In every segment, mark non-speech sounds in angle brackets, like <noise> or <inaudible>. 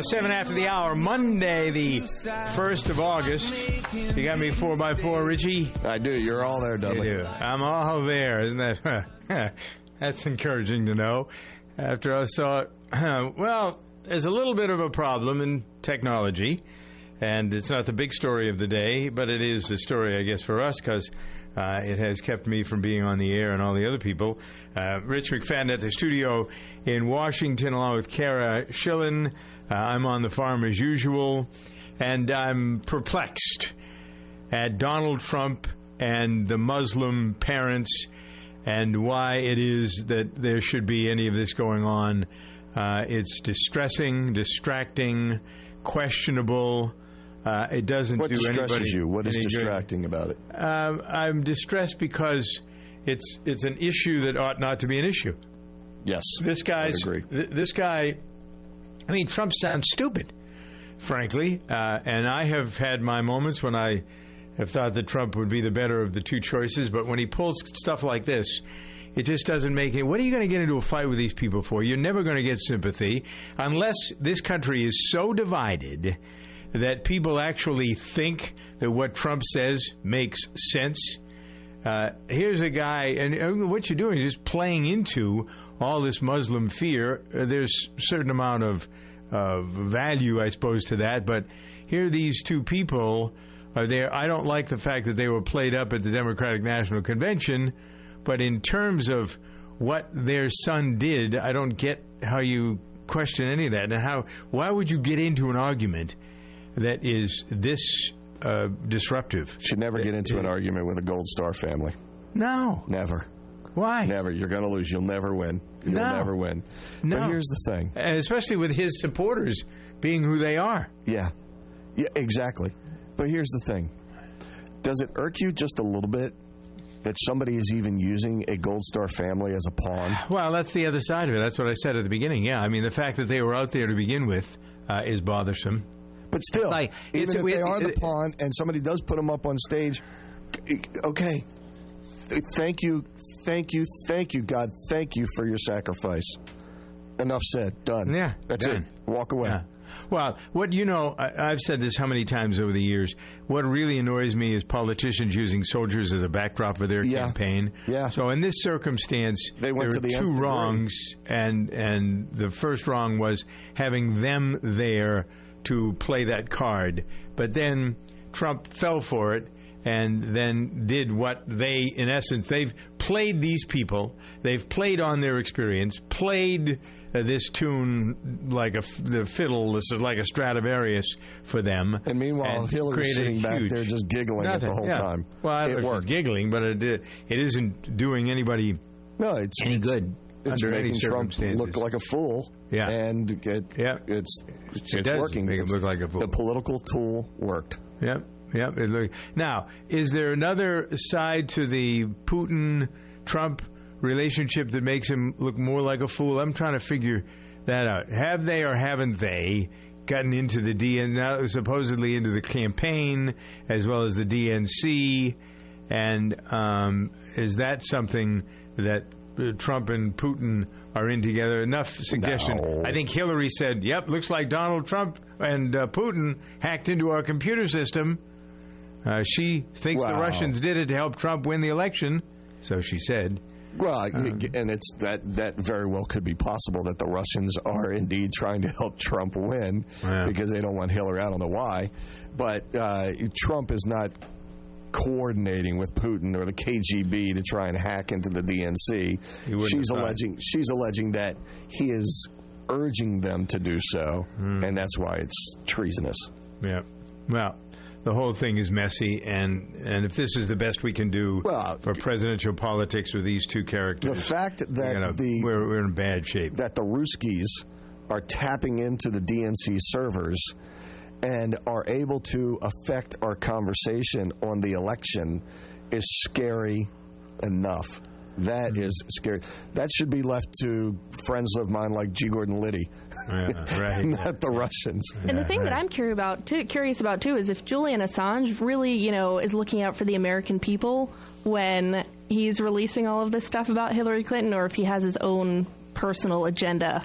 Uh, seven after the hour, Monday, the first of August. You got me four by four, Richie. I do. You're all there, Dudley. You do. I'm all there, isn't that? <laughs> That's encouraging to know. After I saw it, <clears throat> well, there's a little bit of a problem in technology, and it's not the big story of the day, but it is a story, I guess, for us because uh, it has kept me from being on the air and all the other people. Uh, Rich McFadden at the studio in Washington, along with Cara Schillen. Uh, I'm on the farm as usual, and I'm perplexed at Donald Trump and the Muslim parents and why it is that there should be any of this going on. Uh, it's distressing, distracting, questionable. Uh, it doesn't What do distresses anybody you? What is any good. distracting about it? Um, I'm distressed because it's it's an issue that ought not to be an issue. Yes. This guy's agree. th- this guy. I mean, Trump sounds stupid, frankly, uh, and I have had my moments when I have thought that Trump would be the better of the two choices. But when he pulls stuff like this, it just doesn't make it. What are you going to get into a fight with these people for? You're never going to get sympathy unless this country is so divided that people actually think that what Trump says makes sense. Uh, here's a guy, and what you're doing is just playing into all this Muslim fear. Uh, there's a certain amount of uh, value, I suppose, to that, but here these two people are there. I don't like the fact that they were played up at the Democratic National Convention, but in terms of what their son did, I don't get how you question any of that. And how? Why would you get into an argument that is this uh, disruptive? Should never get into an argument with a Gold Star family. No. Never. Why? Never. You're going to lose. You'll never win. You'll No. never win. No. But here's the thing. Especially with his supporters being who they are. Yeah. Yeah, exactly. But here's the thing. Does it irk you just a little bit that somebody is even using a Gold Star family as a pawn? Well, that's the other side of it. That's what I said at the beginning. Yeah, I mean, the fact that they were out there to begin with uh, is bothersome. But still, It's like- even if they are the pawn and somebody does put them up on stage, okay. Thank you, thank you, thank you, God. Thank you for your sacrifice. Enough said. Done. Yeah, That's done. it. Walk away. Yeah. Well, what you know, I, I've said this how many times over the years. What really annoys me is politicians using soldiers as a backdrop for their Yeah. campaign. Yeah. So in this circumstance, They went there to were the two nth degree. wrongs, and and the first wrong was having them there to play that card. But then Trump fell for it. And then did what they, in essence, they've played these people. They've played on their experience, played uh, this tune like a f- the fiddle. This is like a Stradivarius for them. And meanwhile, Hillary's created sitting back there just giggling at the whole yeah. time. Well, it know if she's worked. giggling, but it it isn't doing anybody No, it's any it's- good It's under any making Trump look like a fool. Yeah. and it, Yeah. it's it's It working. make him It's- look like a fool. The political tool worked. Yep, yep. Look, now, is there another side to the Putin Trump relationship that makes him look more like a fool? I'm trying to figure that out. Have they or haven't they gotten into the DN now supposedly into the campaign as well as the DNC? And um, is that something that uh, Trump and Putin are in together? Enough suggestion. No. I think Hillary said, "Yep, looks like Donald Trump and uh, Putin hacked into our computer system." Uh, she thinks the Russians did it to help Trump win the election, so she said. Well, Um, and it's that that very well could be possible that the Russians are indeed trying to help Trump win Yeah. because they don't want Hillary. I don't know why, but uh, Trump is not coordinating with Putin or the KGB to try and hack into the DNC. She's alleging she's alleging that he is urging them to do so, Hmm. and that's why it's treasonous. Yeah. Well, the whole thing is messy, and and if this is the best we can do Well, for presidential politics with these two characters, The fact that know, the we're we're in bad shape. that the Ruskies are tapping into the DNC servers and are able to affect our conversation on the election is scary enough. That hmm. is scary. That should be left to friends of mine like G. Gordon Liddy, Yeah, right. <laughs> not the Russians. And the thing that. I'm curious about too, curious about too is if Julian Assange really, you know, is looking out for the American people when he's releasing all of this stuff about Hillary Clinton, or if he has his own personal agenda.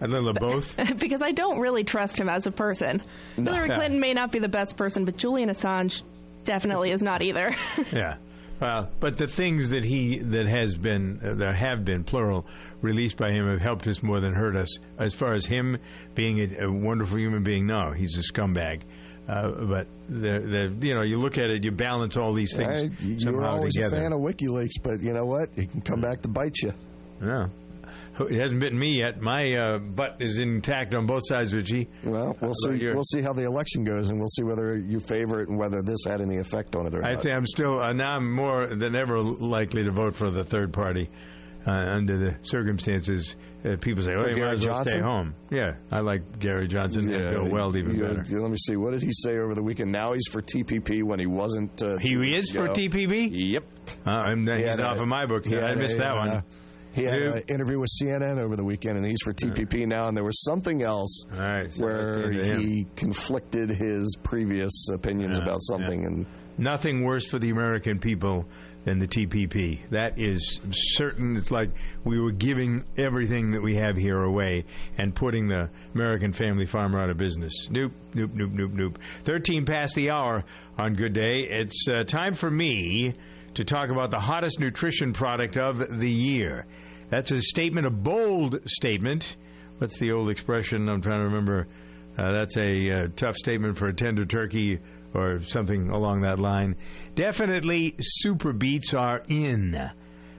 A little of both. <laughs> because I don't really trust him as a person. Hillary Clinton may not be the best person, but Julian Assange definitely is not either. <laughs> yeah. Well, but the things that he that has been uh, there have been plural released by him have helped us more than hurt us. As far as him being a, a wonderful human being, no, he's a scumbag. Uh, but the, the you know you look at it, you balance all these things Hey, you were always together. a fan of WikiLeaks, but you know what? It can come back to bite you. Yeah. It hasn't bitten me yet. My uh, butt is intact on both sides, Richie. Well, we'll see. yours? We'll see how the election goes, and we'll see whether you favor it and whether this had any effect on it or I not. think I'm still uh, now I'm more than ever likely to vote for the third party uh, under the circumstances. Uh, people say, "Oh, For you might Gary as well stay home." Yeah, I like Gary Johnson and Bill Weld even better. you- let me see. What did he say over the weekend? Now he's for TPP when he wasn't. Uh, He is for ago. TPP. Yep. Uh, I'm, he's off a- of my book. he I missed a, that one. He had an interview with CNN over the weekend, and he's for TPP now. And there was something else right, so where him. he conflicted his previous opinions Yeah, about something, and Nothing worse for the American people than the TPP. That is certain. It's like we were giving everything that we have here away and putting the American family farmer out of business. Nope, nope, nope, nope, nope. 13 past the hour on Good Day. It's uh, time for me to talk about the hottest nutrition product of the year. That's a statement, a bold statement. What's the old expression? I'm trying to remember. Uh, that's a uh, tough statement for a tender turkey or something along that line. Definitely, super beets are in.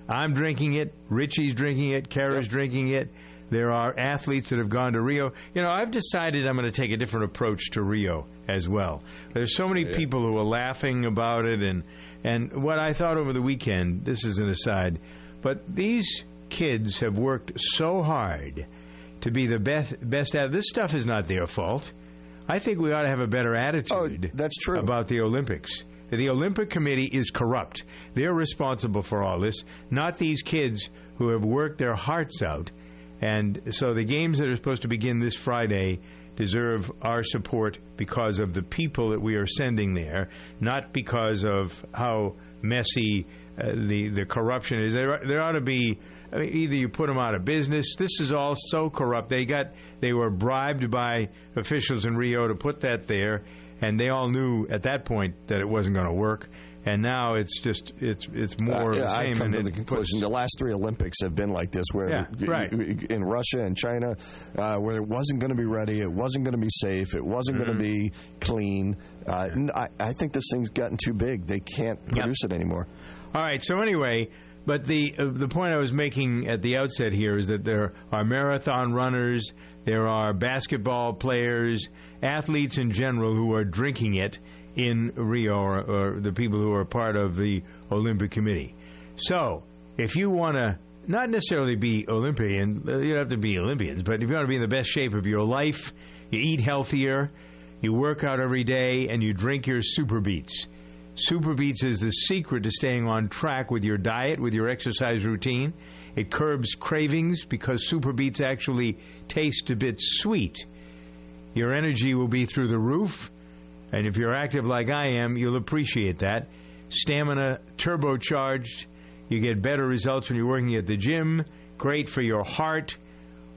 I'm drinking it. Richie's drinking it. Cara's drinking it. There are athletes that have gone to Rio. You know, I've decided I'm going to take a different approach to Rio as well. There's so many people who are laughing about it, and and what I thought over the weekend. This is an aside, but these kids have worked so hard to be the best best at this stuff is not their fault. I think we ought to have a better attitude. Oh, that's true. about the Olympics. The Olympic Committee is corrupt. They're responsible for all this, not these kids who have worked their hearts out. And so the games that are supposed to begin this Friday deserve our support because of the people that we are sending there, not because of how messy uh, the the corruption is. There, there ought to be I mean, either you put them out of business. This is all so corrupt. They got they were bribed by officials in Rio to put that there, and they all knew at that point that it wasn't going to work. And now it's just it's it's more Uh, yeah. I've come to the puts- conclusion the last three Olympics have been like this, where Yeah, right. in Russia and China, uh, where it wasn't going to be ready, it wasn't going to be safe, it wasn't going to Mm-hmm. be clean. Uh, I, I think this thing's gotten too big; they can't produce it anymore. All right. So anyway, but the uh, the point I was making at the outset here is that there are marathon runners, there are basketball players, athletes in general who are drinking it in Rio, or, or the people who are part of the Olympic Committee. So if you want to not necessarily be Olympian, uh, you don't have to be Olympians, but if you want to be in the best shape of your life, you eat healthier, you work out every day, and you drink your super beets. Super Beets is the secret to staying on track with your diet, with your exercise routine. It curbs cravings because Super Beets actually taste a bit sweet. Your energy will be through the roof, and if you're active like I am, you'll appreciate that. Stamina turbocharged. You get better results when you're working at the gym. Great for your heart,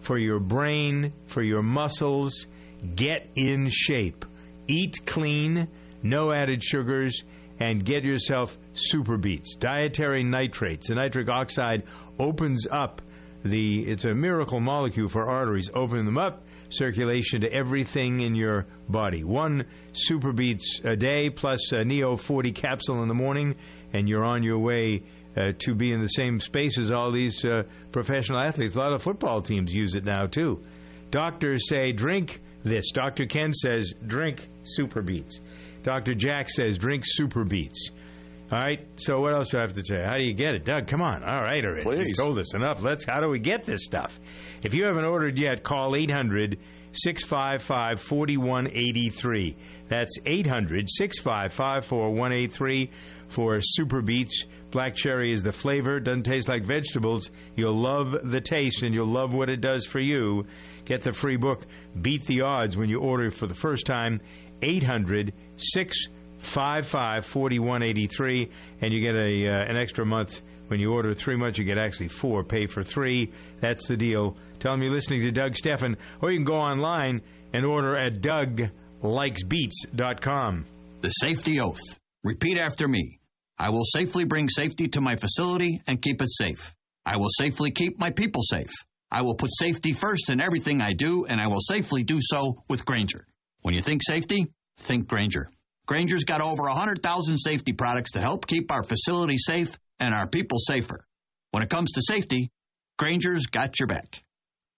for your brain, for your muscles. Get in shape. Eat clean, no added sugars, and get yourself super beets. Dietary nitrates. The nitric oxide opens up the it's a miracle molecule for arteries. Open them up, circulation to everything in your body. One super beets a day plus a Neo 40 capsule in the morning, and you're on your way uh, to be in the same space as all these uh, professional athletes. A lot of football teams use it now too. Doctors say drink this. Dr. Ken says drink super beets. Dr. Jack says drink super beets. All right. So what else do I have to say? How do you get it, Doug? Come on. All right, already. You Please. told us enough. Let's. How do we get this stuff? If you haven't ordered yet, call 800 655 4183. That's 800 655 4183 for Super Beets. Black cherry is the flavor. Doesn't taste like vegetables. You'll love the taste and you'll love what it does for you. Get the free book, Beat the Odds, when you order for the first time. 800 655 4183, and you get a, uh, an extra month When you order three months, you get actually four. Pay for three. That's the deal. Tell them you're listening to Doug Stephan, or you can go online and order at DougLikesBeets.com. The safety oath. Repeat after me. I will safely bring safety to my facility and keep it safe. I will safely keep my people safe. I will put safety first in everything I do, and I will safely do so with Grainger. When you think safety, think Grainger. Grainger's got over 100,000 safety products to help keep our facility safe and our people safer. When it comes to safety, Grainger's got your back.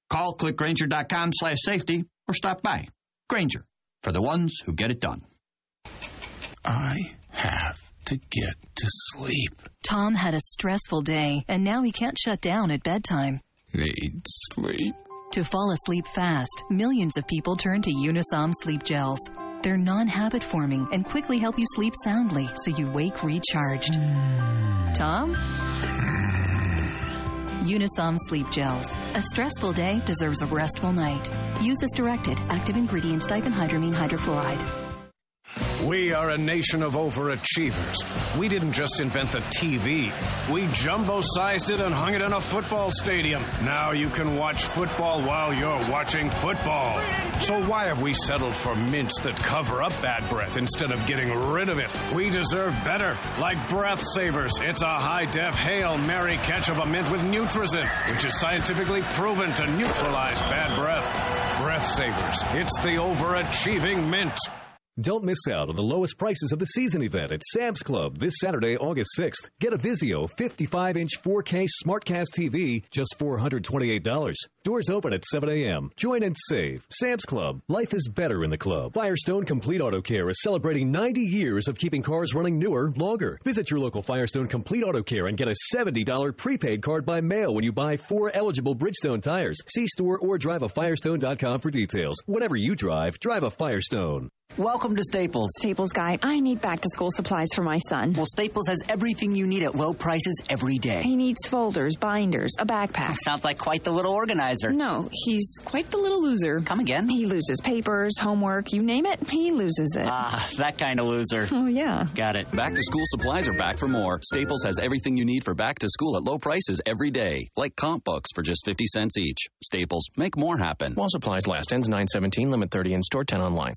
Call clickgranger.com slash safety or stop by. Grainger, for the ones who get it done. I have to get to sleep. Tom had a stressful day, and now he can't shut down at bedtime. Need sleep. To fall asleep fast, millions of people turn to Unisom sleep gels. They're non habit forming and quickly help you sleep soundly so you wake recharged. Tom? Unisom sleep gels. A stressful day deserves a restful night. Use as directed. Active ingredient diphenhydramine hydrochloride. We are a nation of overachievers. We didn't just invent the TV. We jumbo sized it and hung it in a football stadium. Now you can watch football while you're watching football. So why have we settled for mints that cover up bad breath instead of getting rid of it? We deserve better. Like Breath Savers, it's a high def Hail Mary catch of a mint with Neutrazin, which is scientifically proven to neutralize bad breath. Breath Savers, it's the overachieving mint. Don't miss out on the lowest prices of the season event at Sam's Club this Saturday, August 6th. Get a Vizio 55 inch 4K Smartcast TV, just $428. Doors open at 7 a.m. Join and save. Sam's Club. Life is better in the club. Firestone Complete Auto Care is celebrating 90 years of keeping cars running newer, longer. Visit your local Firestone Complete Auto Care and get a $70 prepaid card by mail when you buy four eligible Bridgestone tires. See store or drive a Firestone.com for details. Whatever you drive, drive a Firestone. Welcome to Staples. Staples guy, I need back to school supplies for my son. Well, Staples has everything you need at low prices every day. He needs folders, binders, a backpack. <laughs> Sounds like quite the little organizer. No, he's quite the little loser. Come again? He loses papers, homework, you name it, he loses it. Ah, <laughs> that kind of loser. Oh, yeah. Got it. Back to school supplies are back for more. Staples has everything you need for back to school at low prices every day, like comp books for just 50 cents each. Staples, make more happen. While supplies last, ends 917, limit 30 in store, 10 online.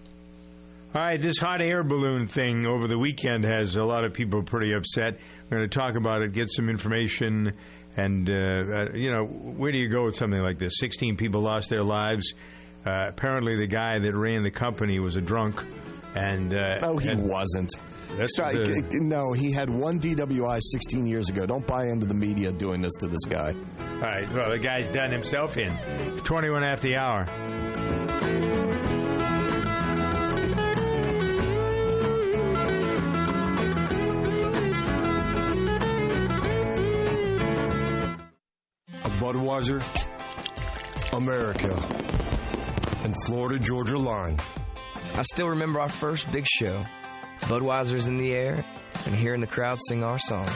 All right, this hot air balloon thing over the weekend has a lot of people pretty upset. We're going to talk about it, get some information, and, uh, uh, you know, where do you go with something like this? 16 people lost their lives. Uh, apparently, the guy that ran the company was a drunk. And uh, no, he and wasn't. The- no, he had one DWI 16 years ago. Don't buy into the media doing this to this guy. All right, well, the guy's done himself in. 21 after the hour. Budweiser, America, and Florida Georgia line. I still remember our first big show. Budweiser's in the air, and hearing the crowd sing our song.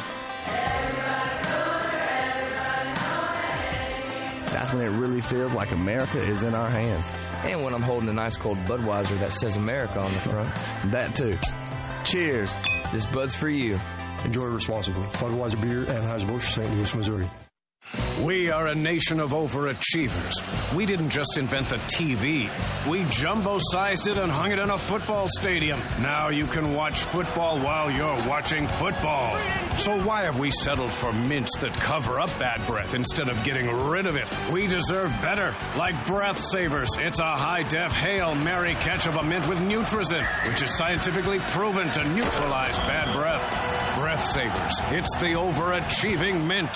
That's when it really feels like America is in our hands. And when I'm holding a nice cold Budweiser that says America on the front. That too. Cheers. This Bud's for you. Enjoy responsibly. Budweiser Beer, Anheuser-Busch, St. Louis, Missouri. We are a nation of overachievers. We didn't just invent the TV. We jumbo sized it and hung it in a football stadium. Now you can watch football while you're watching football. So why have we settled for mints that cover up bad breath instead of getting rid of it? We deserve better. Like Breath Savers, it's a high def Hail Mary catch of a mint with Neutrazin, which is scientifically proven to neutralize bad breath. Breath Savers, it's the overachieving mint.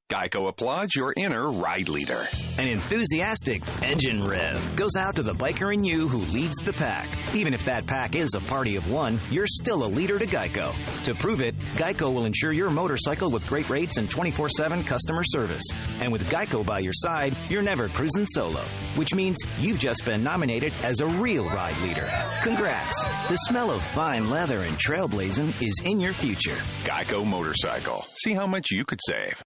Geico applauds your inner ride leader. An enthusiastic engine rev goes out to the biker in you who leads the pack. Even if that pack is a party of one, you're still a leader to Geico. To prove it, Geico will insure your motorcycle with great rates and 24 7 customer service. And with Geico by your side, you're never cruising solo, which means you've just been nominated as a real ride leader. Congrats! The smell of fine leather and trailblazing is in your future. Geico Motorcycle. See how much you could save.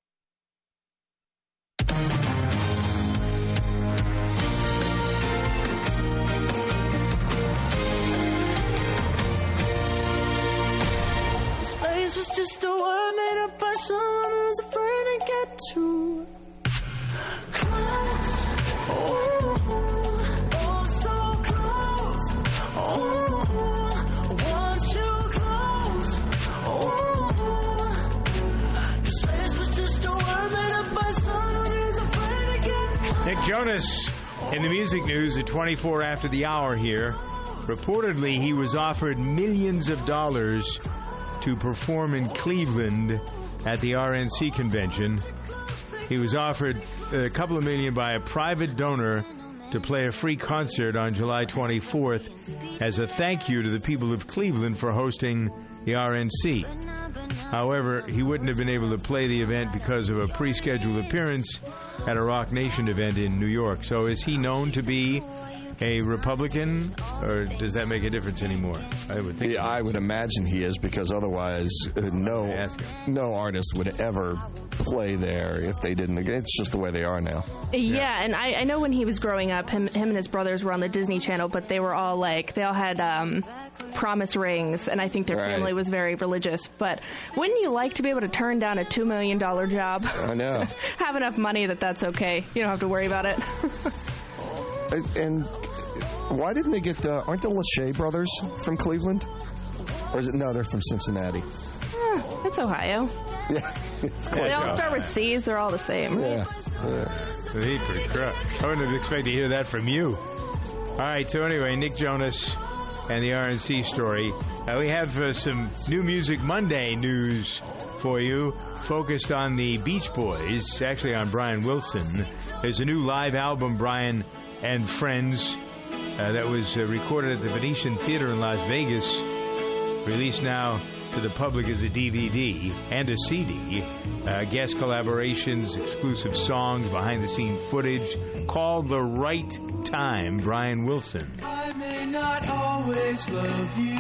Space was just a word made up by someone who's afraid to get too Jonas in the music news at 24 after the hour here. Reportedly, he was offered millions of dollars to perform in Cleveland at the RNC convention. He was offered a couple of million by a private donor to play a free concert on July 24th as a thank you to the people of Cleveland for hosting the RNC. However, he wouldn't have been able to play the event because of a pre scheduled appearance at a Roc Nation event in New York. So is he known to be a Republican, or does that make a difference anymore? I would think. Yeah, I would imagine he is because otherwise, uh, no, no artist would ever play there if they didn't. It's just the way they are now. Yeah, and I, I know when he was growing up, him, him and his brothers were on the Disney Channel, but they were all like, they all had um, promise rings, and I think their Right. family was very religious. But wouldn't you like to be able to turn down a $2 million job? I know. <laughs> have enough money that that's okay. You don't have to worry about it. <laughs> And why didn't they get? Uh, aren't the Lachey brothers from Cleveland? Or is it no? They're from Cincinnati. Eh, it's Ohio. Yeah, <laughs> it's They all start with C's. They're all the same. Yeah. Jeepers crap. I wouldn't have expected to hear that from you. All right, so anyway, Nick Jonas and the RNC story. Uh, we have uh, some new Music Monday news for you, focused on the Beach Boys, actually on Brian Wilson. There's a new live album, Brian and Friends, uh, that was uh, recorded at the Venetian Theater in Las Vegas, released now to the public as a DVD and a CD. Uh, guest collaborations, exclusive songs, behind the scene footage, called The Right Time, Brian Wilson. I may not always love you.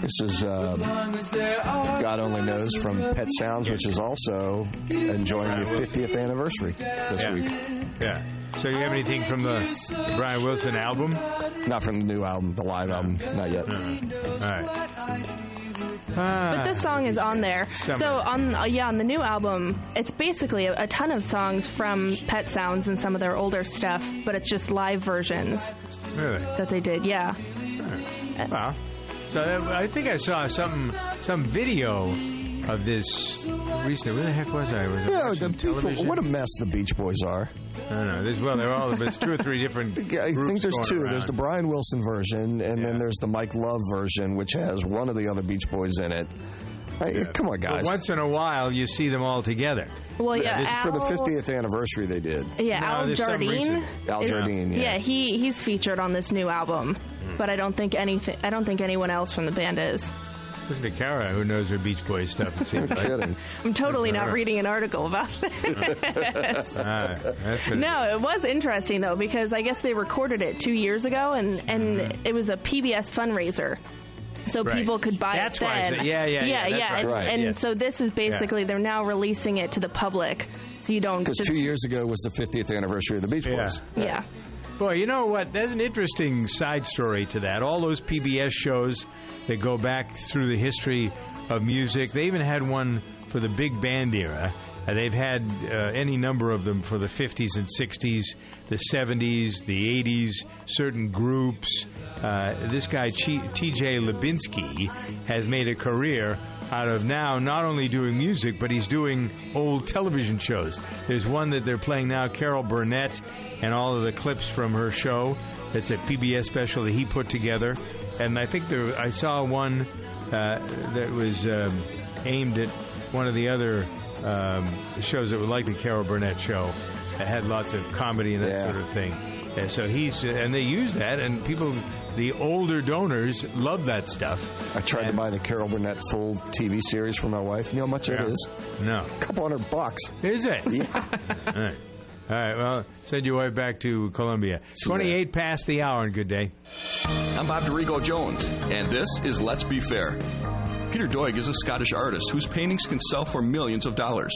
This is uh, Long as there are God only knows from Pet Sounds, which is also enjoying your 50th anniversary this Yeah. week. Yeah. So you have anything from the Brian Wilson album? Not from the new album, the live album, not yet. All right. But this song is on there. Summer. So on uh, yeah on the new album, it's basically a, a ton of songs from Pet Sounds and some of their older stuff, but it's just live versions Really? that they did. Yeah. Well, so I I think I saw some some video of this recently. Where the heck was I? Was Yeah, the people, television? what a mess the Beach Boys are. I don't know. There's, well, they're all. There's two or three different. <laughs> I think there's going two. around. There's the Brian Wilson version, and then there's the Mike Love version, which has one of the other Beach Boys in it. Hey, Come on, But guys. once in a while, you see them all together. Well, yeah, For the 50th anniversary, they did. Yeah, No, Al Jardine. Al is- Jardine, yeah. yeah. he he's featured on this new album, Hmm. but I don't think anything. I don't think anyone else from the band is. Listen to Cara, who knows her Beach Boys stuff. It seems like. kidding. I'm totally not reading an article about <laughs> this. Ah, that's <laughs> what No, it was interesting though because I guess they recorded it two years ago, and and Mm-hmm. it was a PBS fundraiser, so Right. people could buy That's it why I then. said- yeah, yeah, yeah, yeah, that's yeah. right. And, Right, and yeah. so this is basically they're now releasing it to the public, so you don't Because two years ago was the 50th anniversary of the Beach Boys. yeah. Boy, you know what? There's an interesting side story to that. All those PBS shows that go back through the history of music. They even had one for the big band era. Uh, they've had uh, any number of them for the 50s and 60s, the 70s, the 80s, certain groups. Uh, this guy, T.J. Lubinsky, has made a career out of now not only doing music, but he's doing old television shows. There's one that they're playing now, Carol Burnett, and all of the clips from her show. It's a PBS special that he put together. And I think there, I saw one uh, that was um, aimed at one of the other um, shows that were like the Carol Burnett show that had lots of comedy and that Yeah. sort of thing. And so he's and they use that, and people, the older donors, love that stuff. I tried to buy the Carol Burnett full TV series for my wife. You know how much Yeah. it is? No, A couple hundred bucks. is it? <laughs> Yeah. All right. All right. Well, send your wife back to Columbia. Twenty-eight past the hour, and good day. I'm Bob Dorigo Jones, and this is Let's Be Fair. Peter Doig is a Scottish artist whose paintings can sell for millions of dollars.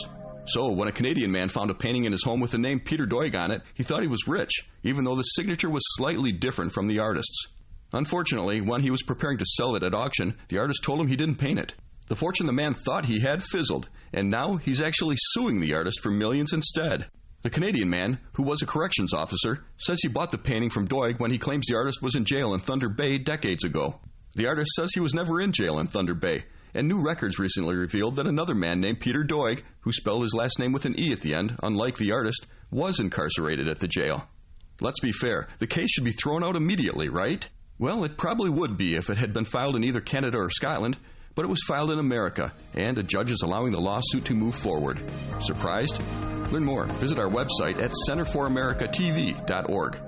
So, when a Canadian man found a painting in his home with the name Peter Doig on it, he thought he was rich, even though the signature was slightly different from the artist's. Unfortunately, when he was preparing to sell it at auction, the artist told him he didn't paint it. The fortune the man thought he had fizzled, and now he's actually suing the artist for millions instead. The Canadian man, who was a corrections officer, says he bought the painting from Doig when he claims the artist was in jail in Thunder Bay decades ago. The artist says he was never in jail in Thunder Bay, and new records recently revealed that another man named Peter Doig, who spelled his last name with an E at the end, unlike the artist, was incarcerated at the jail. Let's be fair, the case should be thrown out immediately, right? Well, it probably would be if it had been filed in either Canada or Scotland, but it was filed in America, and a judge is allowing the lawsuit to move forward. Surprised? Learn more. Visit our website at centerforamericatv.org.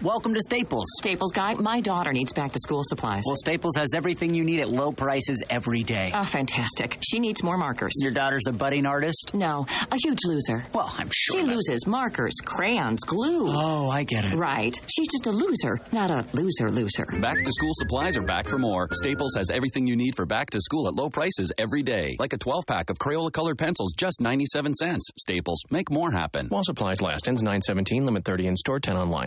Welcome to Staples. Staples guy, my daughter needs back to school supplies. Well, Staples has everything you need at low prices every day. Oh, fantastic. She needs more markers. Your daughter's a budding artist? No, a huge loser. Well, I'm sure. She that- loses markers, crayons, glue. Oh, I get it. Right. She's just a loser, not a loser loser. Back to school supplies are back for more. Staples has everything you need for back to school at low prices every day. Like a 12 pack of Crayola colored pencils, just 97 cents. Staples, make more happen. While supplies last. Ends 917, limit 30 in store, 10 online.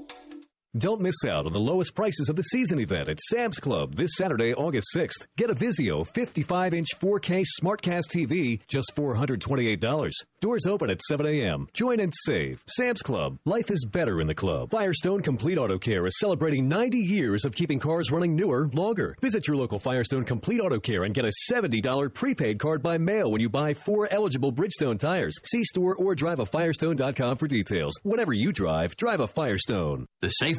Don't miss out on the lowest prices of the season event at Sam's Club this Saturday, August 6th. Get a Vizio 55 inch 4K Smartcast TV, just $428. Doors open at 7 a.m. Join and save. Sam's Club. Life is better in the club. Firestone Complete Auto Care is celebrating 90 years of keeping cars running newer, longer. Visit your local Firestone Complete Auto Care and get a $70 prepaid card by mail when you buy four eligible Bridgestone tires. See store or drive a Firestone.com for details. Whatever you drive, drive a Firestone. The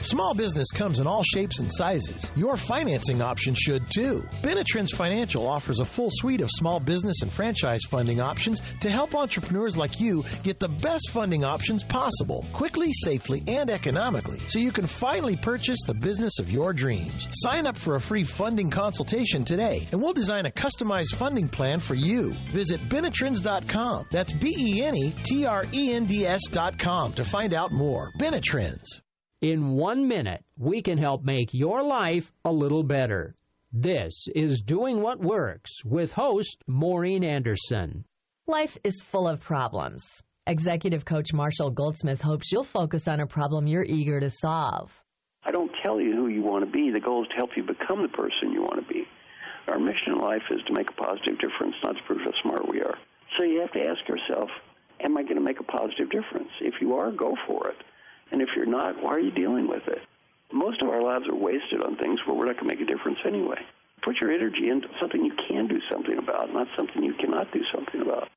Small business comes in all shapes and sizes. Your financing option should too. Benetrends Financial offers a full suite of small business and franchise funding options to help entrepreneurs like you get the best funding options possible, quickly, safely, and economically, so you can finally purchase the business of your dreams. Sign up for a free funding consultation today, and we'll design a customized funding plan for you. Visit Benetrends.com. That's B E N E T R E N D S.com to find out more. Benetrends. In one minute, we can help make your life a little better. This is Doing What Works with host Maureen Anderson. Life is full of problems. Executive coach Marshall Goldsmith hopes you'll focus on a problem you're eager to solve. I don't tell you who you want to be. The goal is to help you become the person you want to be. Our mission in life is to make a positive difference, not to prove how smart we are. So you have to ask yourself, am I going to make a positive difference? If you are, go for it. And if you're not, why are you dealing with it? Most of our lives are wasted on things where we're not going to make a difference anyway. Put your energy into something you can do something about, not something you cannot do something about.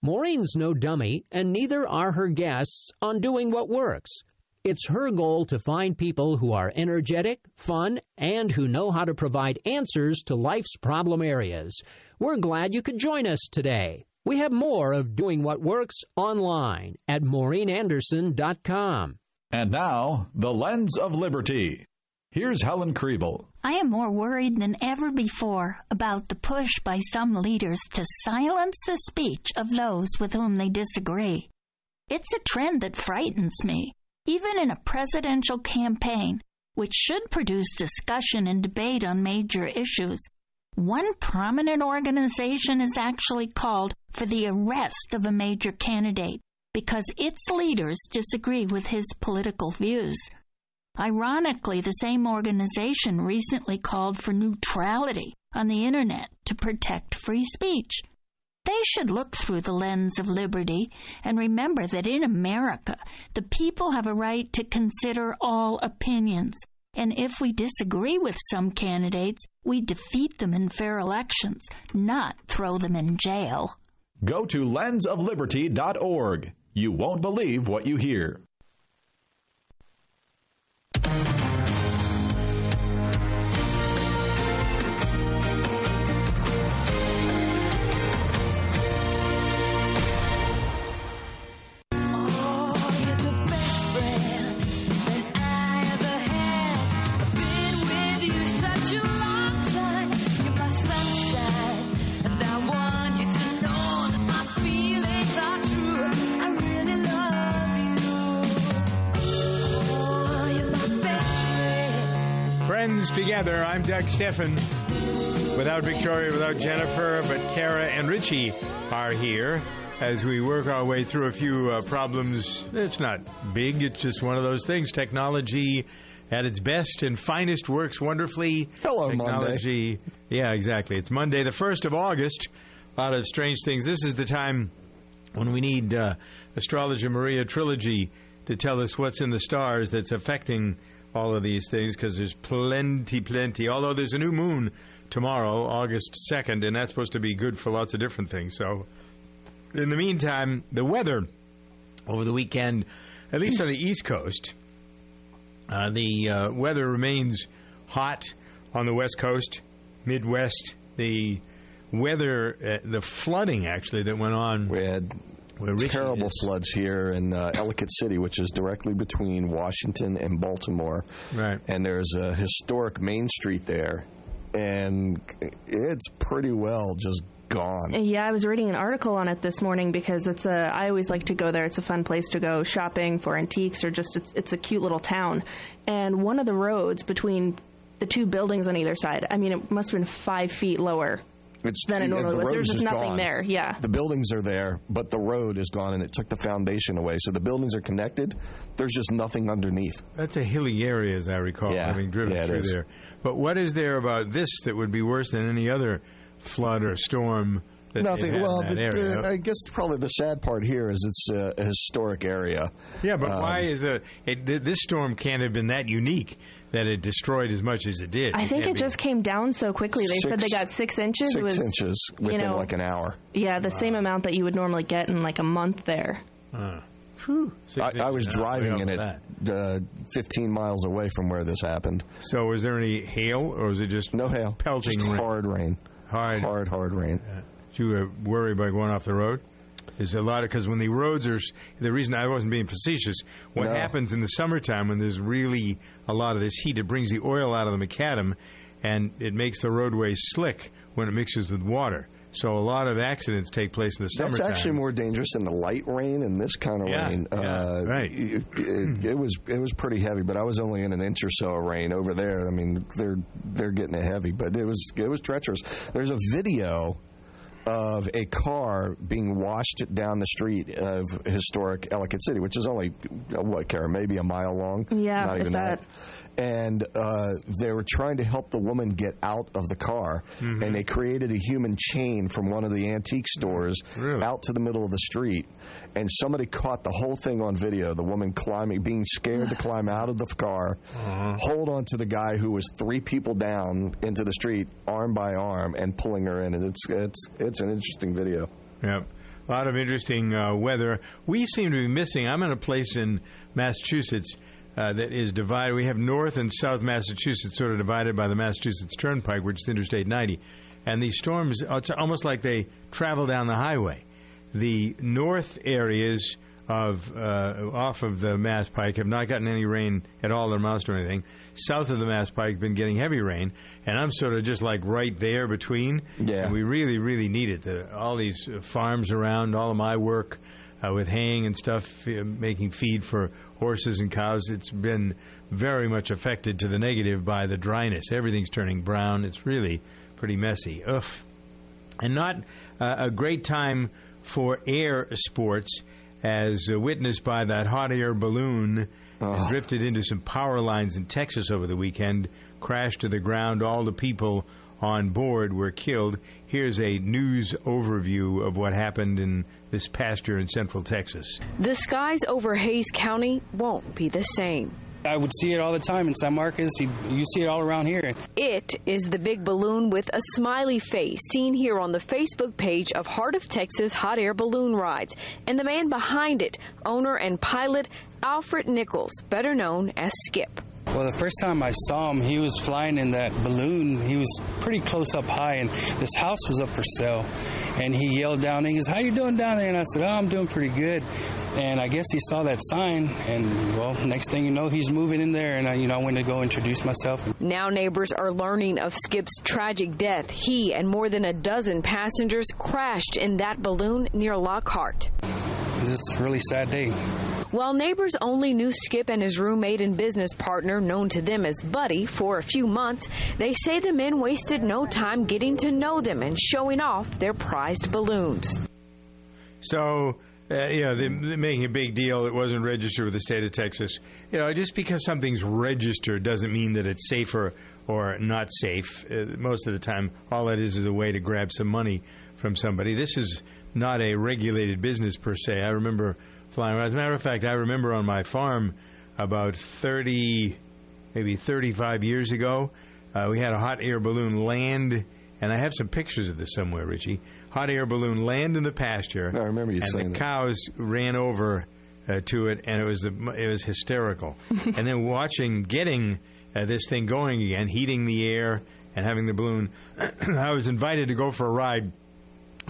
Maureen's no dummy, and neither are her guests on Doing What Works. It's her goal to find people who are energetic, fun, and who know how to provide answers to life's problem areas. We're glad you could join us today. We have more of Doing What Works online at maureenanderson.com. And now, the lens of liberty. Here's Helen Kriebel. I am more worried than ever before about the push by some leaders to silence the speech of those with whom they disagree. It's a trend that frightens me. Even in a presidential campaign, which should produce discussion and debate on major issues, one prominent organization is actually called for the arrest of a major candidate because its leaders disagree with his political views. Ironically, the same organization recently called for neutrality on the internet to protect free speech. They should look through the lens of liberty and remember that in America, the people have a right to consider all opinions. And if we disagree with some candidates, we defeat them in fair elections, not throw them in jail. Go to lensofliberty.org. You won't believe what you hear. Together. I'm Doug Stephan. Without Victoria, without Jennifer, but Cara and Richie are here as we work our way through a few uh, problems. It's not big, it's just one of those things. Technology at its best and finest works wonderfully. Hello, Technology. Yeah, exactly. It's Monday, the 1st of August. A lot of strange things. This is the time when we need uh, astrologer Maria Trilogy to tell us what's in the stars that's affecting all of these things because there's plenty, plenty. Although there's a new moon tomorrow, August 2nd, and that's supposed to be good for lots of different things. So, in the meantime, the weather over the weekend, at least on the East Coast, uh, the uh, weather remains hot on the West Coast, Midwest. The weather, uh, the flooding actually that went on. We had terrible floods here in uh, Ellicott City, which is directly between Washington and Baltimore. Right. And there's a historic Main Street there, and it's pretty well just gone. Yeah, I was reading an article on it this morning because it's a. I always like to go there. It's a fun place to go shopping for antiques or just it's it's a cute little town. And one of the roads between the two buildings on either side, I mean, it must have been five feet lower It's than it yeah, normally the was. road There's just nothing gone. there. Yeah. The buildings are there, but the road is gone, and it took the foundation away. So the buildings are connected. There's just nothing underneath. That's a hilly area, as I recall, Yeah. having driven Yeah, through there. But what is there about this that would be worse than any other flood or storm? That Nothing. Well, in that the, area? the- I guess probably the sad part here is it's a, a historic area. yeah, but Um, why is the it, this storm can't have been that unique that it destroyed as much as it did? I think can't it be- just came down so quickly. They said they got six inches. Six it was, inches you within know, like an hour. Yeah, the same amount that you would normally get in like a month there. Uh, I, I was driving in it uh, 15 miles away from where this happened. So, was there any hail, or was it just no hail? Pelting Just rain? hard rain. Hard, hard, hard rain. Did you uh, worry about going off the road? There's a lot of because when the roads are the reason I wasn't being facetious. What No. happens in the summertime when there's really a lot of this heat? It brings the oil out of the macadam, and it makes the roadway slick when it mixes with water. So a lot of accidents take place in the summertime. That's actually more dangerous than the light rain and this kind of Yeah, rain. yeah, uh, right. It, it- it was it was pretty heavy, but I was only in an inch or so of rain over there. I mean, they're they're getting it heavy, but it was it was treacherous. There's a video of a car being washed down the street of historic Ellicott City, which is only what, Karen, maybe a mile long. Yeah, not even that. And uh, they were trying to help the woman get out of the car, Mm-hmm. and they created a human chain from one of the antique stores out to the middle of the street. And somebody caught the whole thing on video. The woman climbing, being scared to <sighs> climb out of the car, Uh-huh. hold on to the guy who was three people down into the street, arm by arm, and pulling her in. And it's it's it's an interesting video. Yep. A lot of interesting uh, weather. We seem to be missing. I'm in a place in Massachusetts uh, that is divided. We have North and South Massachusetts sort of divided by the Massachusetts Turnpike, which is Interstate 90. And these storms, it's almost like they travel down the highway. The north areas of uh, off of the Mass Pike have not gotten any rain at all or amounts or anything. South of the Mass Pike have been getting heavy rain, and I'm sort of just like right there between. Yeah. And we really, really need it. The, all these uh, farms around, all of my work uh, with haying and stuff, uh, making feed for horses and cows, it's been very much affected to the negative by the dryness. Everything's turning brown. It's really pretty messy. Ugh and not uh, a great time for air sports, as uh, witnessed by that hot air balloon that drifted into some power lines in Texas over the weekend, crashed to the ground. All the people on board were killed. Here's a news overview of what happened in this pasture in Central Texas. The skies over Hays County won't be the same. I would see it all the time in San Marcos. You, you see it all around here. It is the big balloon with a smiley face seen here on the Facebook page of Heart of Texas Hot Air Balloon Rides. And the man behind it, owner and pilot Alfred Nichols, better known as Skip. Well, the first time I saw him, he was flying in that balloon. He was pretty close up high, and this house was up for sale. And he yelled down, he goes, "How you doing down there?" And I said, "Oh, I'm doing pretty good." And I guess he saw that sign, and well, next thing you know, he's moving in there. And I, you know, I went to go introduce myself. Now neighbors are learning of Skip's tragic death. He and more than a dozen passengers crashed in that balloon near Lockhart. It was just a really sad day. While neighbors only knew Skip and his roommate and business partner, known to them as Buddy, for a few months, they say the men wasted no time getting to know them and showing off their prized balloons. So, uh, you know, they're, they're making a big deal. It wasn't registered with the state of Texas. You know, just because something's registered doesn't mean that it's safer or not safe. Uh, most of the time, all that is is a way to grab some money from somebody. This is not a regulated business per se. I remember flying. As a matter of fact, I remember on my farm about 30, maybe 35 years ago, uh, we had a hot air balloon land, and I have some pictures of this somewhere, Richie. Hot air balloon land in the pasture. I remember you and saying the that. cows ran over uh, to it, and it was the, it was hysterical. <laughs> and then watching getting uh, this thing going again, heating the air and having the balloon. <clears throat> I was invited to go for a ride,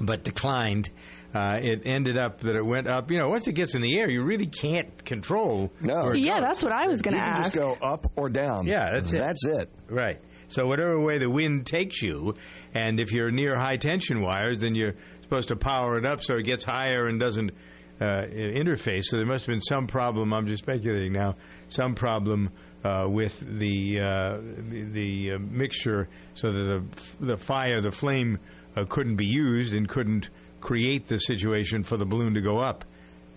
but declined. Uh, it ended up that it went up. You know, once it gets in the air, you really can't control. No. Yeah, goes. that's what I was going to ask. just go up or down. Yeah, that's it. That's it. Right. So whatever way the wind takes you, and if you're near high tension wires, then you're supposed to power it up so it gets higher and doesn't uh, interface. So there must have been some problem. I'm just speculating now. Some problem uh, with the uh, the, the uh, mixture, so that the the fire, the flame, uh, couldn't be used and couldn't create the situation for the balloon to go up.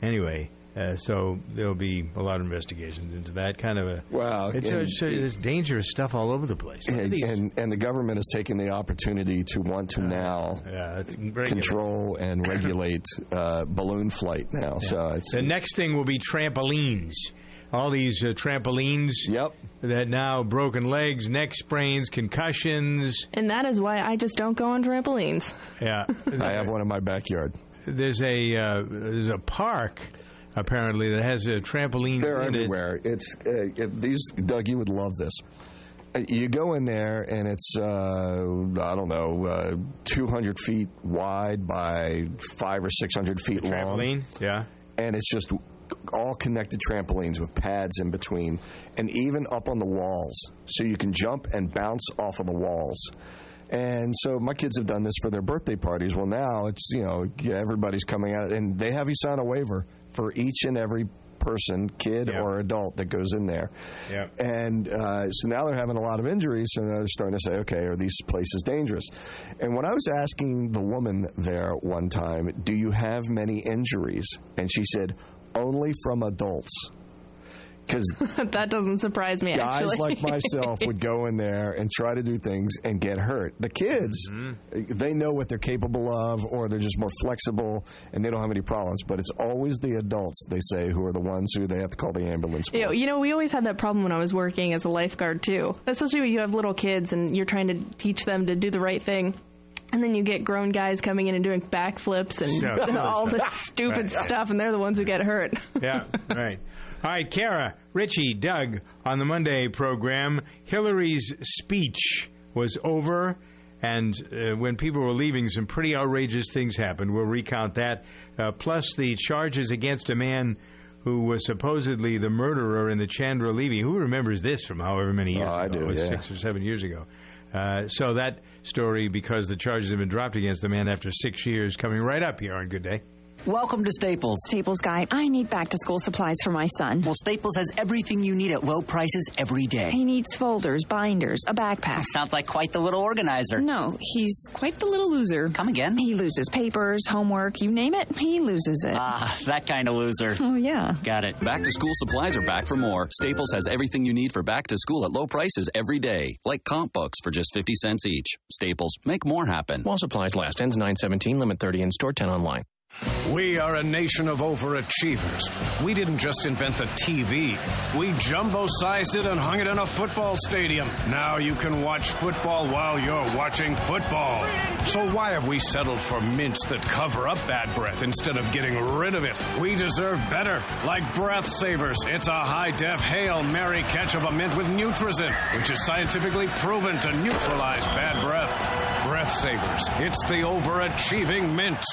Anyway. Uh, so there'll be a lot of investigations into that kind of a. Wow, it's, and- it's, it's dangerous stuff all over the place. And, and and the government is taking the opportunity to want to now yeah, control and regulate uh, balloon flight now. So it's The next thing will be trampolines. All these uh, trampolines. Yep. That now broken legs, neck sprains, concussions. And that is why I just don't go on trampolines. Yeah. <laughs> I have one in my backyard. There's a uh, there's a park apparently, that has a trampoline. They're in it. everywhere. It's uh, it- these, Doug. You would love this. Uh, You go in there and it's uh, I don't know, uh, 200 feet wide by five or 600 feet long. Trampoline, yeah. And it's just all connected trampolines with pads in between, and even up on the walls, so you can jump and bounce off of the walls. And so my kids have done this for their birthday parties. Well, now it's you know everybody's coming out, and they have you sign a waiver for each and every person, kid or adult, that goes in there. Yeah. And uh, so now they're having a lot of injuries, and they're starting to say, okay, are these places dangerous? And when I was asking the woman there one time, do you have many injuries? And she said, only from adults. Because <laughs> that doesn't surprise me. guys actually. like myself would go in there and try to do things and get hurt. The kids, mm-hmm. they know what they're capable of, or they're just more flexible and they don't have any problems. But it's always the adults, they say, who are the ones who they have to call the ambulance for. You know, you know, we always had that problem when I was working as a lifeguard too. Especially when you have little kids and you're trying to teach them to do the right thing. And then you get grown guys coming in and doing backflips and Yeah, silly <laughs> all stuff. this stupid Right. stuff, and they're the ones who get hurt. yeah, <laughs> right. All right, Cara, Richie, Doug on the Monday program. Hillary's speech was over, and uh, when people were leaving, some pretty outrageous things happened. We'll recount that. Uh, plus, the charges against a man who was supposedly the murderer in the Chandra Levy. Who remembers this from however many years Oh, I ago? do, It was yeah. Six or seven years ago. Uh, so that story, because the charges have been dropped against the man after six years, coming right up here on Good Day. Welcome to Staples. Staples guy, I need back to school supplies for my son. Well, Staples has everything you need at low prices every day. He needs folders, binders, a backpack. Sounds like quite the little organizer. No, he's quite the little loser. Come again? He loses papers, homework, you name it, he loses it. Ah, that kind of loser. Oh, yeah. Got it. Back to school supplies are back for more. Staples has everything you need for back to school at low prices every day, like comp books for just 50 cents each. Staples, make more happen. While supplies last. Ends 917. Limit 30 in store, 10 online. We are a nation of overachievers. We didn't just invent the TV. We jumbo sized it and hung it in a football stadium. Now you can watch football while you're watching football. So why have we settled for mints that cover up bad breath instead of getting rid of it? We deserve better. Like Breath Savers, it's a high def Hail Mary catch of a mint with Neutrazin, which is scientifically proven to neutralize bad breath. Breath Savers, it's the overachieving mint.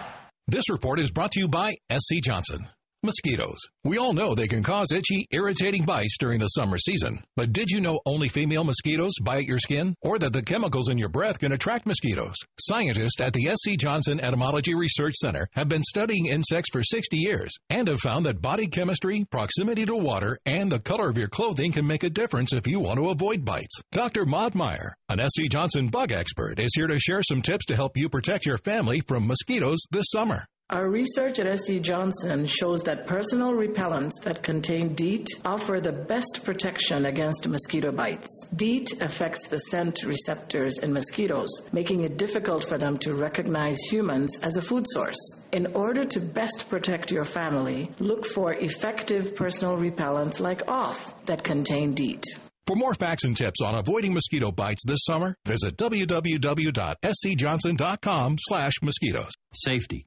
This report is brought to you by SC Johnson. Mosquitoes. We all know they can cause itchy, irritating bites during the summer season. But did you know only female mosquitoes bite your skin? Or that the chemicals in your breath can attract mosquitoes? Scientists at the SC Johnson Entomology Research Center have been studying insects for 60 years and have found that body chemistry, proximity to water, and the color of your clothing can make a difference if you want to avoid bites. Dr. Maud Meyer, an SC Johnson bug expert, is here to share some tips to help you protect your family from mosquitoes this summer. Our research at SC Johnson shows that personal repellents that contain DEET offer the best protection against mosquito bites. DEET affects the scent receptors in mosquitoes, making it difficult for them to recognize humans as a food source. In order to best protect your family, look for effective personal repellents like OFF that contain DEET. For more facts and tips on avoiding mosquito bites this summer, visit www.scjohnson.com slash mosquitoes. Safety.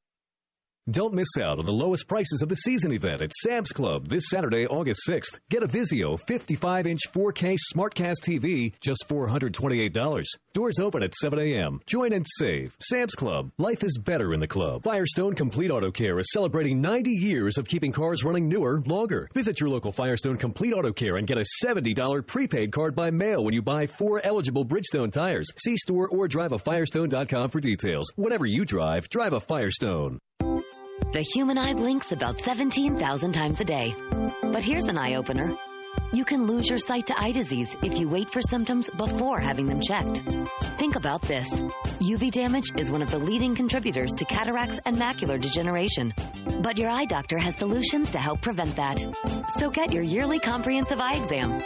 Don't miss out on the lowest prices of the season event at Sam's Club this Saturday, August 6th. Get a Vizio 55 inch 4K Smartcast TV, just $428. Doors open at 7 a.m. Join and save. Sam's Club. Life is better in the club. Firestone Complete Auto Care is celebrating 90 years of keeping cars running newer, longer. Visit your local Firestone Complete Auto Care and get a $70 prepaid card by mail when you buy four eligible Bridgestone tires. See store or drive a Firestone.com for details. Whatever you drive, drive a Firestone. The human eye blinks about 17,000 times a day. But here's an eye opener. You can lose your sight to eye disease if you wait for symptoms before having them checked. Think about this. UV damage is one of the leading contributors to cataracts and macular degeneration. But your eye doctor has solutions to help prevent that. So get your yearly comprehensive eye exam.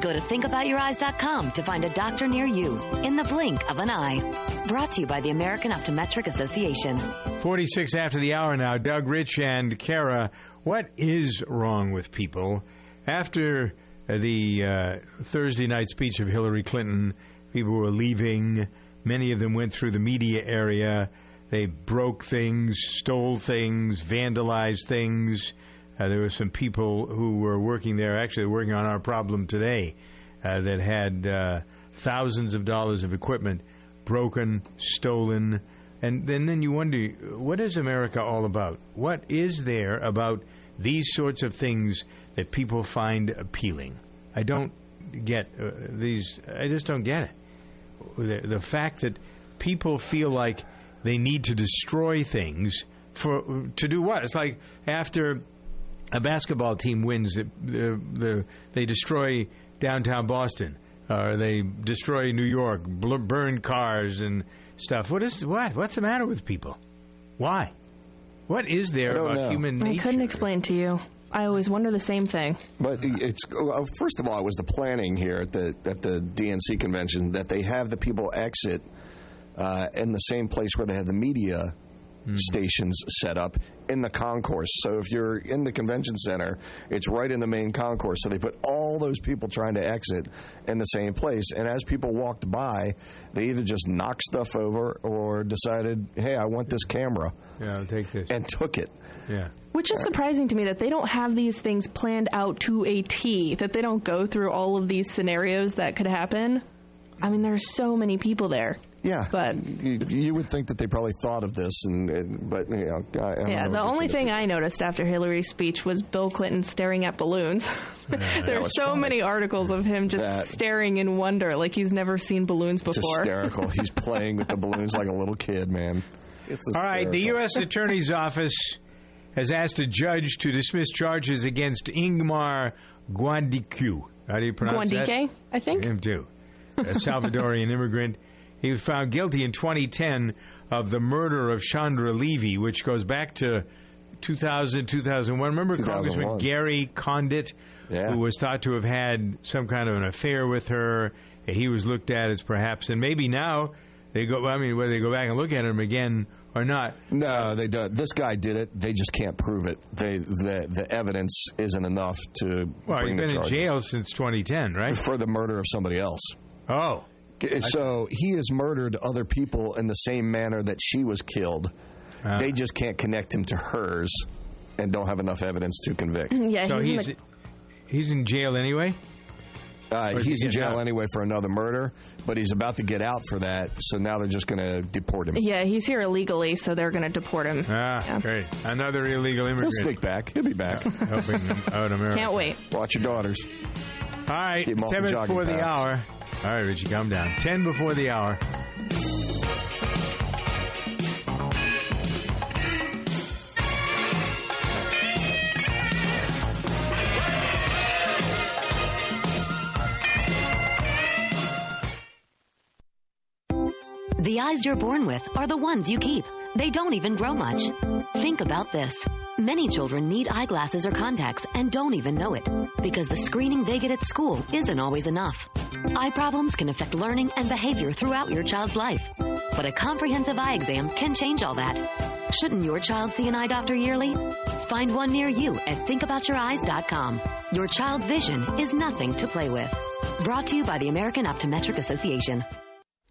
Go to thinkaboutyoureyes.com to find a doctor near you in the blink of an eye. Brought to you by the American Optometric Association. 46 after the hour now. Doug Rich and Cara, what is wrong with people? After the uh, Thursday night speech of Hillary Clinton, people were leaving. Many of them went through the media area. They broke things, stole things, vandalized things. Uh, there were some people who were working there, actually working on our problem today, uh, that had uh, thousands of dollars of equipment broken, stolen. And then, then you wonder, what is America all about? What is there about these sorts of things that people find appealing? I don't get uh, these. I just don't get it. The, the fact that people feel like they need to destroy things for to do what? It's like after a basketball team wins, the, the, the they destroy downtown Boston, or they destroy New York, bl- burn cars and stuff. What is what? What's the matter with people? Why? What is there about know. human I couldn't explain to you. I always wonder the same thing. But it's well, first of all, it was the planning here at the at the DNC convention that they have the people exit uh, in the same place where they have the media stations set up in the concourse. So if you're in the convention center, it's right in the main concourse. So they put all those people trying to exit in the same place. And as people walked by, they either just knocked stuff over or decided, "Hey, I want this camera," Yeah, I'll take this. and took it. Yeah. Which is surprising to me that they don't have these things planned out to a T, that they don't go through all of these scenarios that could happen. I mean, there's so many people there. Yeah, but you, you would think that they probably thought of this, and, and but you know, I, I yeah, know the only thing I noticed after Hillary's speech was Bill Clinton staring at balloons. <laughs> that There's was so funny. many articles of him just That- staring in wonder, like he's never seen balloons It's before. hysterical. <laughs> He's playing with the balloons like a little kid, man. It's All right, the. U.S. Attorney's Office has asked a judge to dismiss charges against Ingmar Guandicu. How do you pronounce that? Guandique, I think. Him too. A Salvadorian immigrant. He was found guilty in 2010 of the murder of Chandra Levy, which goes back to 2000, 2001. Remember 2001. Congressman Gary Condit, who was thought to have had some kind of an affair with her. He was looked at as perhaps, and maybe now they go. I mean, whether they go back and look at him again or not. No, they don't. This guy did it. They just can't prove it. They the the evidence isn't enough to Well, bring he's been in jail since 2010, right? for the murder of somebody else. Oh, so he has murdered other people in the same manner that she was killed. Ah. they just can't connect him to hers, and don't have enough evidence to convict. Yeah, so he's, in he's the, he's in jail anyway. Uh, Or is he he's in jail out? anyway for another murder, but he's about to get out for that. So now they're just going to deport him. yeah, he's here illegally, so they're going to deport him. Ah, Yeah. great. Another illegal immigrant. He'll immigrant sneak back. He'll be back. helping out <laughs> America. Can't wait. Watch your daughters. All right, Keep 'em off 10 the the hour. All right, Richie, calm down. 10 before the hour. The eyes you're born with are the ones you keep. They don't even grow much. Think about this. Many children need eyeglasses or contacts and don't even know it because the screening they get at school isn't always enough. Eye problems can affect learning and behavior throughout your child's life. But a comprehensive eye exam can change all that. Shouldn't your child see an eye doctor yearly? Find one near you at thinkaboutyoureyes.com. Your child's vision is nothing to play with. Brought to you by the American Optometric Association.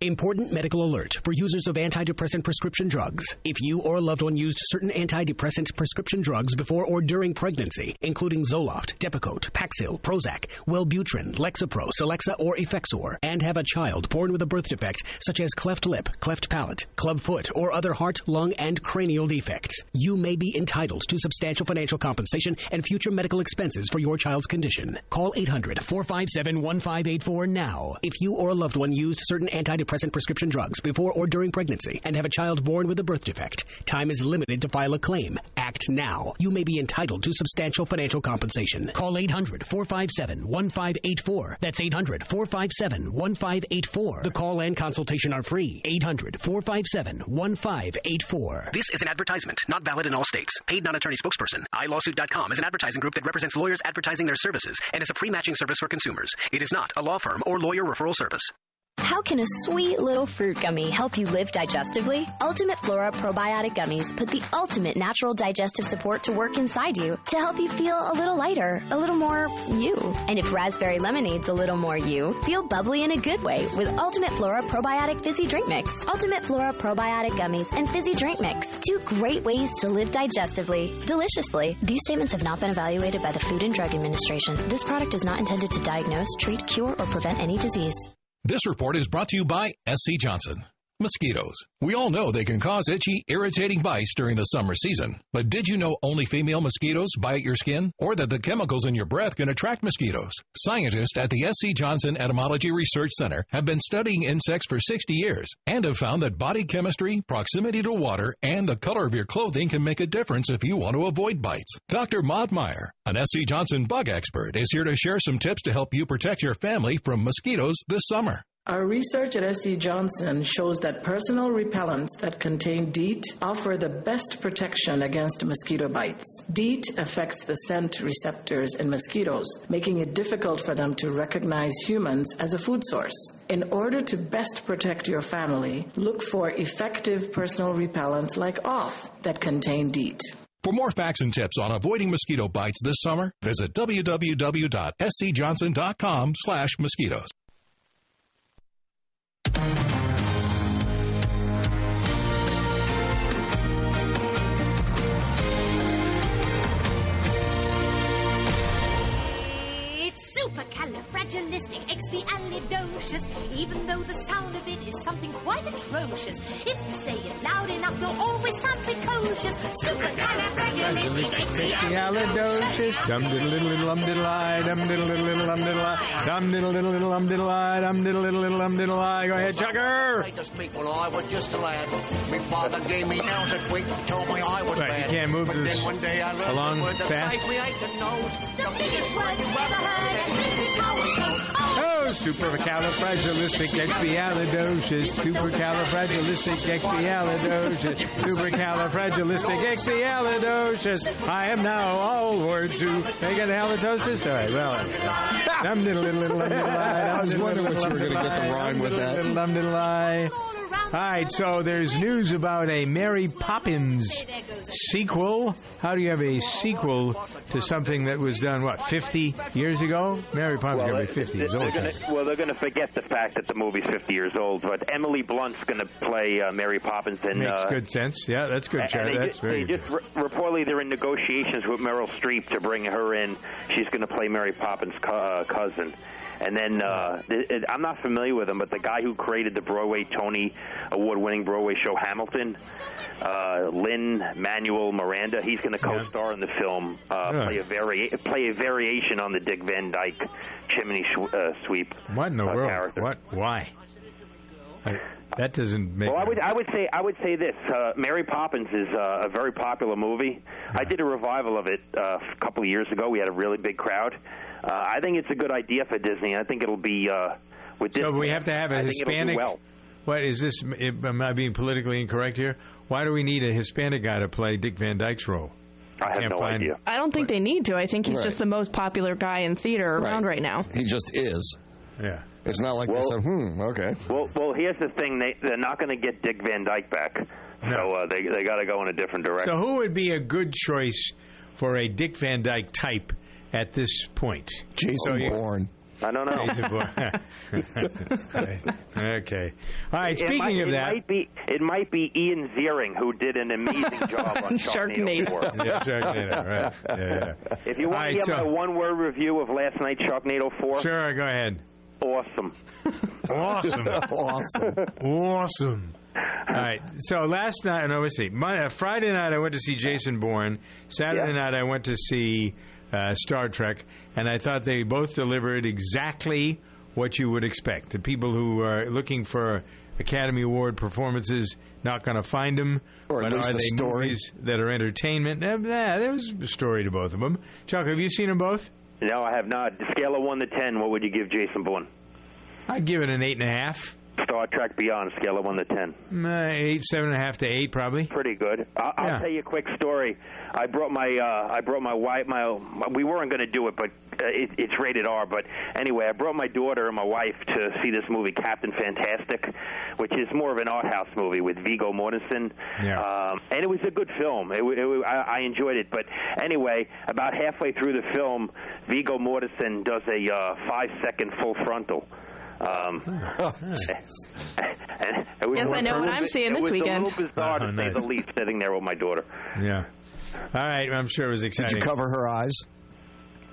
Important medical alert for users of antidepressant prescription drugs. If you or a loved one used certain antidepressant prescription drugs before or during pregnancy, including Zoloft, Depakote, Paxil, Prozac, Wellbutrin, Lexapro, Celexa, or Effexor, and have a child born with a birth defect such as cleft lip, cleft palate, club foot, or other heart, lung, and cranial defects, you may be entitled to substantial financial compensation and future medical expenses for your child's condition. Call 800 457 1584 now if you or a loved one used certain antidepressant antidepressant prescription drugs before or during pregnancy and have a child born with a birth defect, time is limited to file a claim. Act now. You may be entitled to substantial financial compensation. Call 800 457 1584. That's 800 457 1584. The call and consultation are free. 800 457 1584. This is an advertisement, not valid in all states. Paid non attorney spokesperson. iLawsuit.com is an advertising group that represents lawyers advertising their services and is a free matching service for consumers. It is not a law firm or lawyer referral service. How can a sweet little fruit gummy help you live digestively? Ultimate Flora Probiotic Gummies put the ultimate natural digestive support to work inside you to help you feel a little lighter, a little more you. And if raspberry lemonade's a little more you, feel bubbly in a good way with Ultimate Flora Probiotic Fizzy Drink Mix. Ultimate Flora Probiotic Gummies and Fizzy Drink Mix. Two great ways to live digestively, deliciously. These statements have not been evaluated by the Food and Drug Administration. This product is not intended to diagnose, treat, cure, or prevent any disease. This report is brought to you by SC Johnson. Mosquitoes. We all know they can cause itchy, irritating bites during the summer season. But did you know only female mosquitoes bite your skin? Or that the chemicals in your breath can attract mosquitoes? Scientists at the SC Johnson Entomology Research Center have been studying insects for 60 years and have found that body chemistry, proximity to water, and the color of your clothing can make a difference if you want to avoid bites. Dr. Maud Meyer, an SC Johnson bug expert, is here to share some tips to help you protect your family from mosquitoes this summer. Our research at SC Johnson shows that personal repellents that contain DEET offer the best protection against mosquito bites. DEET affects the scent receptors in mosquitoes, making it difficult for them to recognize humans as a food source. In order to best protect your family, look for effective personal repellents like OFF that contain DEET. For more facts and tips on avoiding mosquito bites this summer, visit www.scjohnson.com slash mosquitoes. It's supercalifragilisticexpialidocious, even though the sound of it is something quite atrocious. If you say it loud enough, you'll always sound precocious. Supercalifragilisticexpialidocious. Dum diddle diddle diddle um diddle I, dum diddle diddle diddle um diddle I, dum diddle diddle diddle um diddle I, dum diddle diddle diddle um diddle I. Go ahead, Chucker. I to speak when I was just a lad. My father gave me nails a tweak, told me I was Right, bad. you can't move but this then one day I learned along the word to fast. save me ain't the nose. The biggest word you've ever heard, and this is how it goes. Oh, supercalifragilisticexpialidocious, supercalifragilisticexpialidocious, supercalifragilisticexpialidocious. I am now all words who make it halitosis. All right, well, dum diddle diddle diddle I. Was wondering what you were going to get the rhyme with that. Dum diddle I. All right, so there's news about a Mary Poppins sequel. How do you have a sequel to something that was done what 50 years ago? Mary Poppins Well, going to be 50 years old. gonna, well, they're going to forget the fact that the movie's 50 years old. But Emily Blunt's going to play uh, Mary Poppins, and Makes uh, good sense. Yeah, that's good, Chad. they That's they good. just re- reportedly they're in negotiations with Meryl Streep to bring her in. She's going to play Mary Poppins' co- uh, cousin. And then uh, th- it, I'm not familiar with him, but the guy who created the Broadway Tony Award-winning Broadway show Hamilton, uh, Lynn Manuel Miranda, he's going to co-star in the film, uh, Yeah. play a vari- play a variation on the Dick Van Dyke chimney sh- uh, sweep. What in the uh, world? character. What? Why? I- that doesn't make. Well, I would I would say I would say this: uh, Mary Poppins is uh, a very popular movie. I did a revival of it uh, a couple of years ago. We had a really big crowd. Uh, I think it's a good idea for Disney. I think it'll be uh, with Disney. so we have to have a I think it'll do Hispanic. well. What is this? Am I being politically incorrect here? Why do we need a Hispanic guy to play Dick Van Dyke's role? I have Can't no find- idea. I don't think they need to. I think he's Right. just the most popular guy in theater around right now. He just is. Yeah. It's not like they said, hmm, okay. Well, well, here's the thing: they they're not going to get Dick Van Dyke back, so uh, they they got to go in a different direction. So who would be a good choice for a Dick Van Dyke type at this point? Jason So Bourne. I don't know. Jason Bourne. <laughs> okay. All right. It Speaking might, of it that, might be it might be Ian Ziering who did an amazing job on <laughs> Sharknado. 4. <laughs> yeah, Sharknado, right? Yeah, yeah. If you want All right, to get so- my one-word review of last night's Sharknado 4, Sure, go ahead. awesome. Awesome. awesome. Awesome. All right. So last night, no, let's see. Mon- uh, Friday night, I went to see Jason Bourne. Saturday night, I went to see uh, Star Trek, and I thought they both delivered exactly what you would expect. The people who are looking for Academy Award performances not going to find them. Or at but least are a they story. movies that are entertainment? Nah, there was a story to both of them. Chuck, have you seen them both? No, I have not. Scale of one to ten, what would you give Jason Bourne? I'd give it an eight and a half. Star Trek Beyond, scale of one to ten. Uh, eight, seven and a half to eight, probably. Pretty good. I- I'll Yeah. tell you a quick story. I brought my uh, I brought my wife. My we weren't going to do it, but uh, it, it's rated R. But anyway, I brought my daughter and my wife to see this movie, Captain Fantastic, which is more of an art house movie with Viggo Mortensen. Yeah. Um, and it was a good film. It, wa- it, I, I enjoyed it. But anyway, about halfway through the film, Viggo Mortensen does a uh, five second full frontal. Um, <laughs> <laughs> and it was Yes, I know what I'm bit- seeing it this was weekend. a little bizarre <laughs> Oh, to say the least, sitting there with my daughter. Yeah. All right, I'm sure it was exciting. Did you cover her eyes?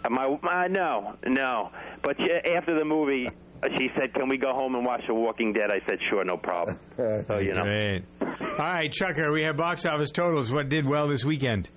Uh, My, my no, no. But she, after the movie, uh, she said, "Can we go home and watch The Walking Dead?" I said, "Sure, no problem." <laughs> so you know, Great. All right, Chucker, we have box office totals. What did well this weekend?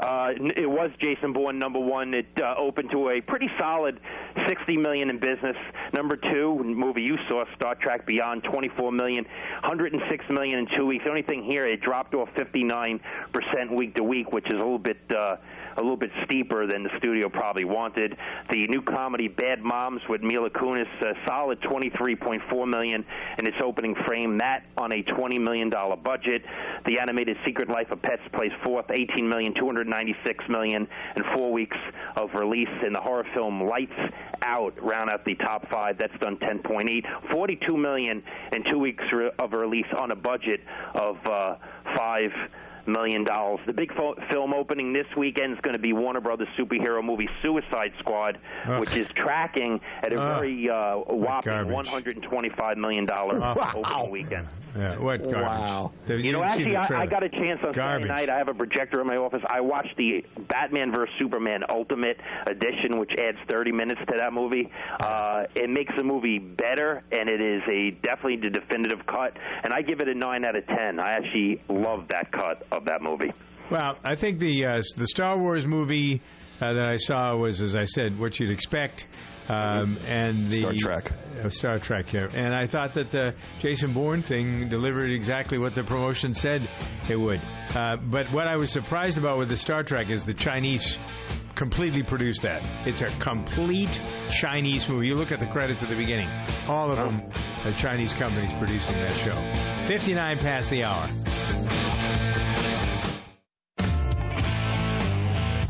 Uh, it was Jason Bourne number one. It uh, opened to a pretty solid sixty million in business. Number two movie you saw, Star Trek Beyond, 24 million, 106 million in two weeks. The only thing here, it dropped off fifty nine percent week to week, which is a little bit. Uh, a little bit steeper than the studio probably wanted. The new comedy Bad Moms with Mila Kunis, a solid 23.4 million in its opening frame. That on a 20 million dollar budget. The animated Secret Life of Pets plays fourth, 18 million, 296 million in four weeks of release. And the horror film Lights Out round out the top five. That's done 10.8, 42 million in two weeks of release on a budget of uh, five million dollars. The big fo- film opening this weekend is going to be Warner Brothers superhero movie Suicide Squad, Ugh. which is tracking at a Ugh. very uh, whopping 125 million dollar opening weekend. Yeah, what garbage? Wow. The- You know, actually, I, I got a chance on Garbage. Saturday night. I have a projector in my office. I watched the Batman vs Superman Ultimate Edition, which adds 30 minutes to that movie. Uh, it makes the movie better, and it is a definitely the definitive cut. And I give it a nine out of 10. I actually love that cut of that movie. Well, I think the uh, the Star Wars movie uh, that I saw was, as I said, what you'd expect. Um, and the Star Trek. uh, Star Trek, yeah. And I thought that the Jason Bourne thing delivered exactly what the promotion said it would. Uh, but what I was surprised about with the Star Trek is the Chinese completely produced that. It's a complete Chinese movie. You look at the credits at the beginning; all of them are Chinese companies producing that show. Fifty-nine past the hour.